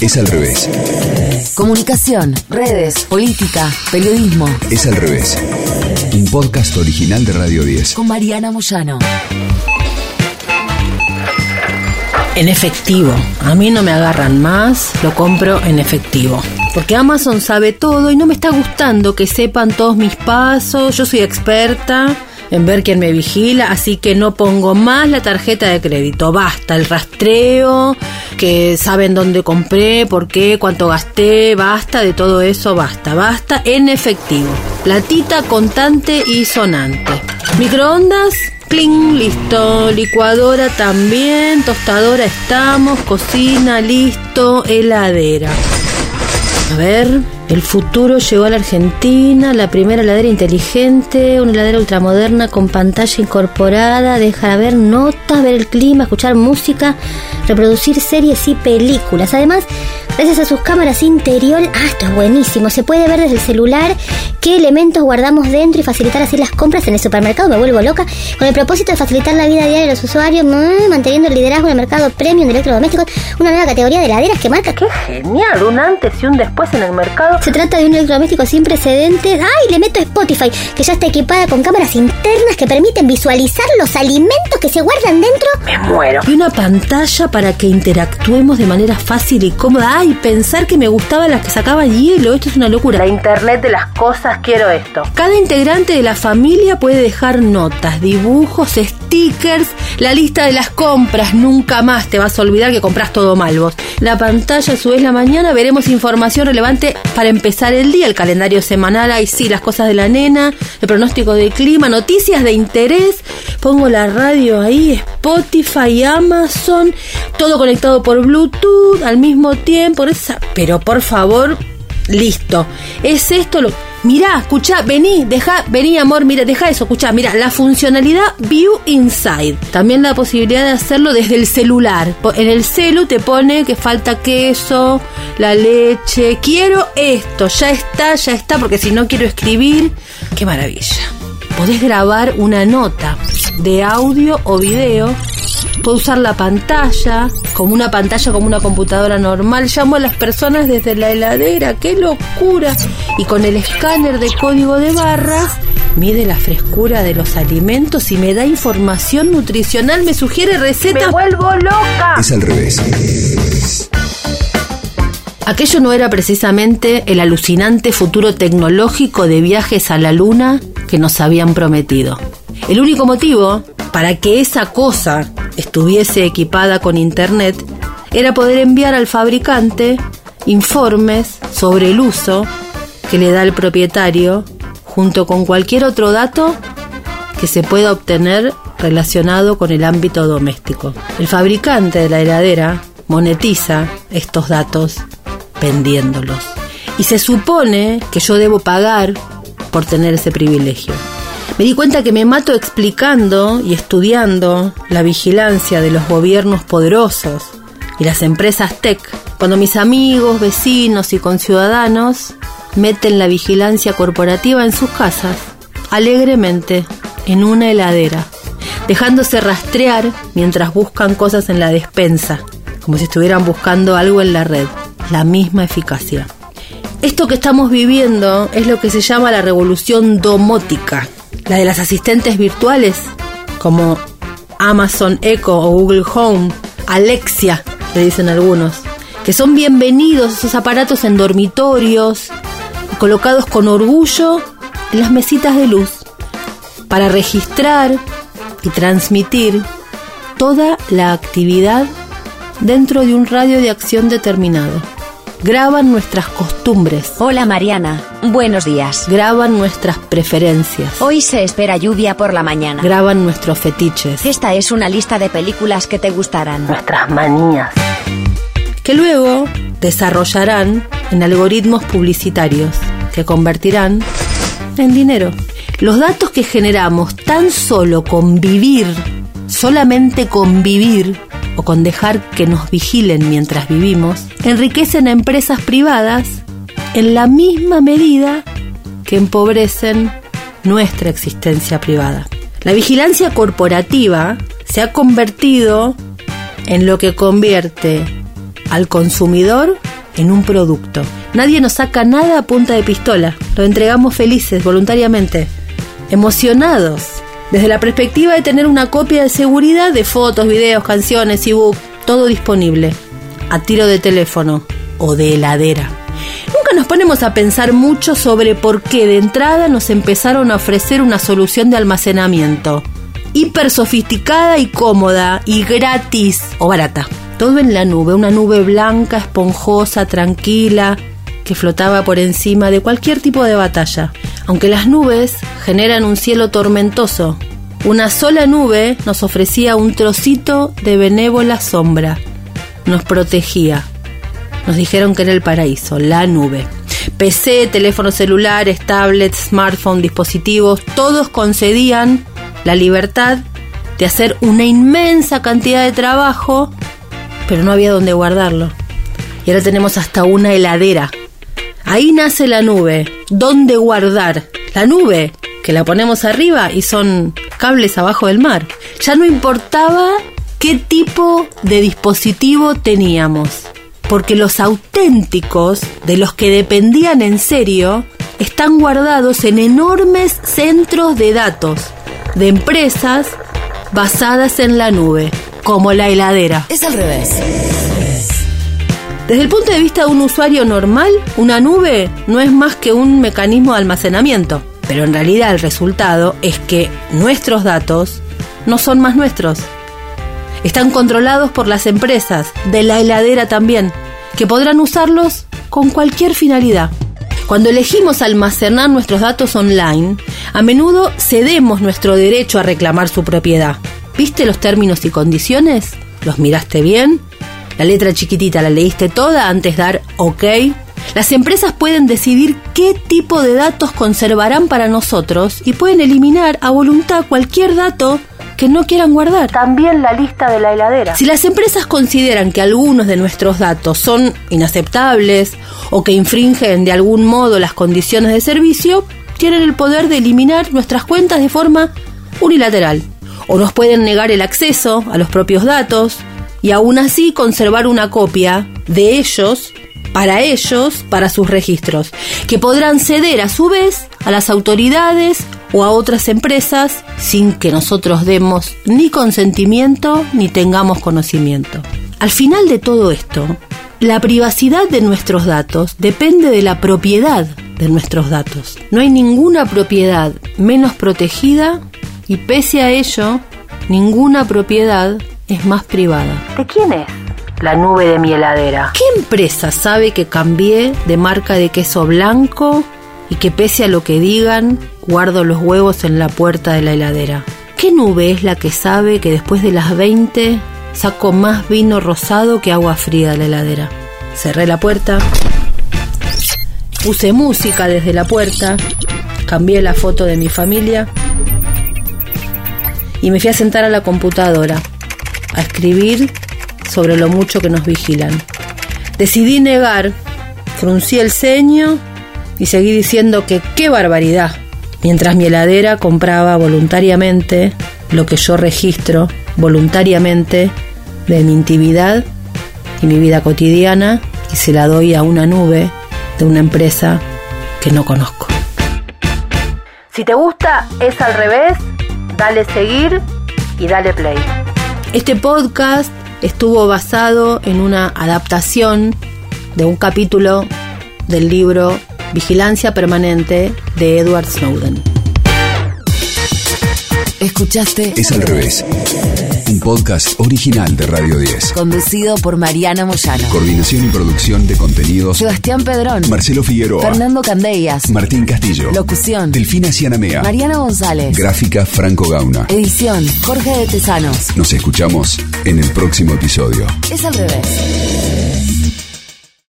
Es al revés. Comunicación, redes, política, periodismo. Es al revés. Un podcast original de Radio 10. Con Mariana Moyano. En efectivo. A mí no me agarran más, lo compro en efectivo. Porque Amazon sabe todo y no me está gustando que sepan todos mis pasos. Yo soy experta en ver quién me vigila, así que no pongo más la tarjeta de crédito. Basta el rastreo, que saben dónde compré, por qué, cuánto gasté, basta de todo eso, basta, basta en efectivo. Platita contante y sonante. Microondas, cling, listo. Licuadora también, tostadora estamos, cocina, listo, heladera. A ver, el futuro llegó a la Argentina, la primera heladera inteligente, una heladera ultramoderna con pantalla incorporada, deja ver notas, ver el clima, escuchar música, reproducir series y películas. Además, gracias a sus cámaras interior, ah, esto es buenísimo, se puede ver desde el celular qué elementos guardamos dentro y facilitar así las compras en el supermercado, me vuelvo loca, con el propósito de facilitar la vida diaria de los usuarios, mm, manteniendo el liderazgo en el mercado premium de electrodomésticos, una nueva categoría de heladeras que marca, qué genial, un antes y un después en el mercado. Se trata de un electrodoméstico sin precedentes, ay, le meto Spotify, que ya está equipada con cámaras internas que permiten visualizar los alimentos que se guardan dentro. Me muero. Y una pantalla para que interactuemos de manera fácil y cómoda. Ay, pensar que me gustaban las que sacaban hielo, esto es una locura. La internet de las cosas, quiero esto. Cada integrante de la familia puede dejar notas, dibujos, stickers, la lista de las compras. Nunca más te vas a olvidar que compras todo mal vos. La pantalla, a su vez, la mañana veremos información relevante para empezar el día, el calendario semanal, ahí sí, las cosas de la nena, el pronóstico del clima, noticias de interés. Pongo la radio ahí, Spotify, Amazon, todo conectado por Bluetooth al mismo tiempo. Esa, pero por favor, listo. Es esto lo. Mirá, escuchá, vení, deja, vení amor, mira, deja eso, escuchá, mira, la funcionalidad View Inside. También la posibilidad de hacerlo desde el celular. En el celu te pone que falta queso, la leche, quiero esto, ya está, ya está, porque si no quiero escribir, qué maravilla. Podés grabar una nota de audio o video Puedo usar la pantalla, como una pantalla, como una computadora normal. Llamo a las personas desde la heladera, qué locura. Y con el escáner de código de barras, mide la frescura de los alimentos y me da información nutricional, me sugiere recetas. ¡Me vuelvo loca! Es al revés. Aquello no era precisamente el alucinante futuro tecnológico de viajes a la luna que nos habían prometido. El único motivo para que esa cosa estuviese equipada con Internet era poder enviar al fabricante informes sobre el uso que le da el propietario junto con cualquier otro dato que se pueda obtener relacionado con el ámbito doméstico. El fabricante de la heladera monetiza estos datos vendiéndolos. Y se supone que yo debo pagar por tener ese privilegio. Me di cuenta que me mato explicando y estudiando la vigilancia de los gobiernos poderosos y las empresas tech cuando mis amigos, vecinos y conciudadanos meten la vigilancia corporativa en sus casas, alegremente, en una heladera, dejándose rastrear mientras buscan cosas en la despensa, como si estuvieran buscando algo en la red, la misma eficacia. Esto que estamos viviendo es lo que se llama la revolución domótica, la de las asistentes virtuales, como Amazon Echo o Google Home, Alexia, le dicen algunos, que son bienvenidos esos aparatos en dormitorios, colocados con orgullo en las mesitas de luz, para registrar y transmitir toda la actividad dentro de un radio de acción determinado. Graban nuestras costumbres, Hola Mariana, buenos días. graban nuestras preferencias, Hoy se espera lluvia por la mañana. graban nuestros fetiches, Esta es una lista de películas que te gustarán. nuestras manías, que luego desarrollarán en algoritmos publicitarios que convertirán en dinero. Los datos que generamos tan solo con vivir, solamente con vivir o con dejar que nos vigilen mientras vivimos, enriquecen a empresas privadas en la misma medida que empobrecen nuestra existencia privada. La vigilancia corporativa se ha convertido en lo que convierte al consumidor en un producto. Nadie nos saca nada a punta de pistola. Lo entregamos felices, voluntariamente, emocionados, desde la perspectiva de tener una copia de seguridad de fotos, videos, canciones, ebook, todo disponible, a tiro de teléfono o de heladera. Nunca nos ponemos a pensar mucho sobre por qué de entrada nos empezaron a ofrecer una solución de almacenamiento hiper sofisticada y cómoda y gratis o barata. Todo en la nube, una nube blanca, esponjosa, tranquila, que flotaba por encima de cualquier tipo de batalla. Aunque las nubes generan un cielo tormentoso, una sola nube nos ofrecía un trocito de benévola sombra. Nos protegía. Nos dijeron que era el paraíso, la nube. PC, teléfonos celulares, tablets, smartphones, dispositivos, todos concedían la libertad de hacer una inmensa cantidad de trabajo, pero no había donde guardarlo. Y ahora tenemos hasta una heladera. Ahí nace la nube. ¿Dónde guardar? La nube, que la ponemos arriba y son cables abajo del mar. Ya no importaba qué tipo de dispositivo teníamos, porque los auténticos, de los que dependían en serio, están guardados en enormes centros de datos de empresas basadas en la nube, como la heladera. Es al revés. Desde el punto de vista de un usuario normal, una nube no es más que un mecanismo de almacenamiento, pero en realidad el resultado es que nuestros datos no son más nuestros. Están controlados por las empresas, de la heladera también, que podrán usarlos con cualquier finalidad. Cuando elegimos almacenar nuestros datos online, a menudo cedemos nuestro derecho a reclamar su propiedad. ¿Viste los términos y condiciones? ¿Los miraste bien? La letra chiquitita la leíste toda antes de dar OK. Las empresas pueden decidir qué tipo de datos conservarán para nosotros y pueden eliminar a voluntad cualquier dato que no quieran guardar. También la lista de la heladera. Si las empresas consideran que algunos de nuestros datos son inaceptables o que infringen de algún modo las condiciones de servicio, tienen el poder de eliminar nuestras cuentas de forma unilateral. O nos pueden negar el acceso a los propios datos y aún así conservar una copia de ellos para ellos, para sus registros, que podrán ceder a su vez a las autoridades o a otras empresas sin que nosotros demos ni consentimiento ni tengamos conocimiento. Al final de todo esto, la privacidad de nuestros datos depende de la propiedad de nuestros datos. No hay ninguna propiedad menos protegida y pese a ello, ninguna propiedad es más privada. ¿De quién es? La nube de mi heladera. ¿Qué empresa sabe que cambié de marca de queso blanco y que pese a lo que digan, guardo los huevos en la puerta de la heladera? ¿Qué nube es la que sabe que después de las 20 saco más vino rosado que agua fría de la heladera? Cerré la puerta, Puse música desde la puerta, cambié la foto de mi familia y me fui a sentar a la computadora a escribir sobre lo mucho que nos vigilan. Decidí negar, fruncí el ceño y seguí diciendo que qué barbaridad, mientras mi heladera compraba voluntariamente lo que yo registro voluntariamente de mi intimidad y mi vida cotidiana y se la doy a una nube de una empresa que no conozco. Si te gusta, es al revés, dale seguir y dale play. Este podcast estuvo basado en una adaptación de un capítulo del libro Vigilancia Permanente de Edward Snowden. Escuchaste Es al revés. Un podcast original de Radio 10. conducido por Mariana Moyano, Coordinación y producción de contenidos. Sebastián Pedrón, Marcelo Figueroa. Fernando Candellas, Martín Castillo. locución, Delfina Cianamea. Mariana González, Gráfica Franco Gauna. edición, Jorge de Tesanos. Nos escuchamos en el próximo episodio. Es al revés.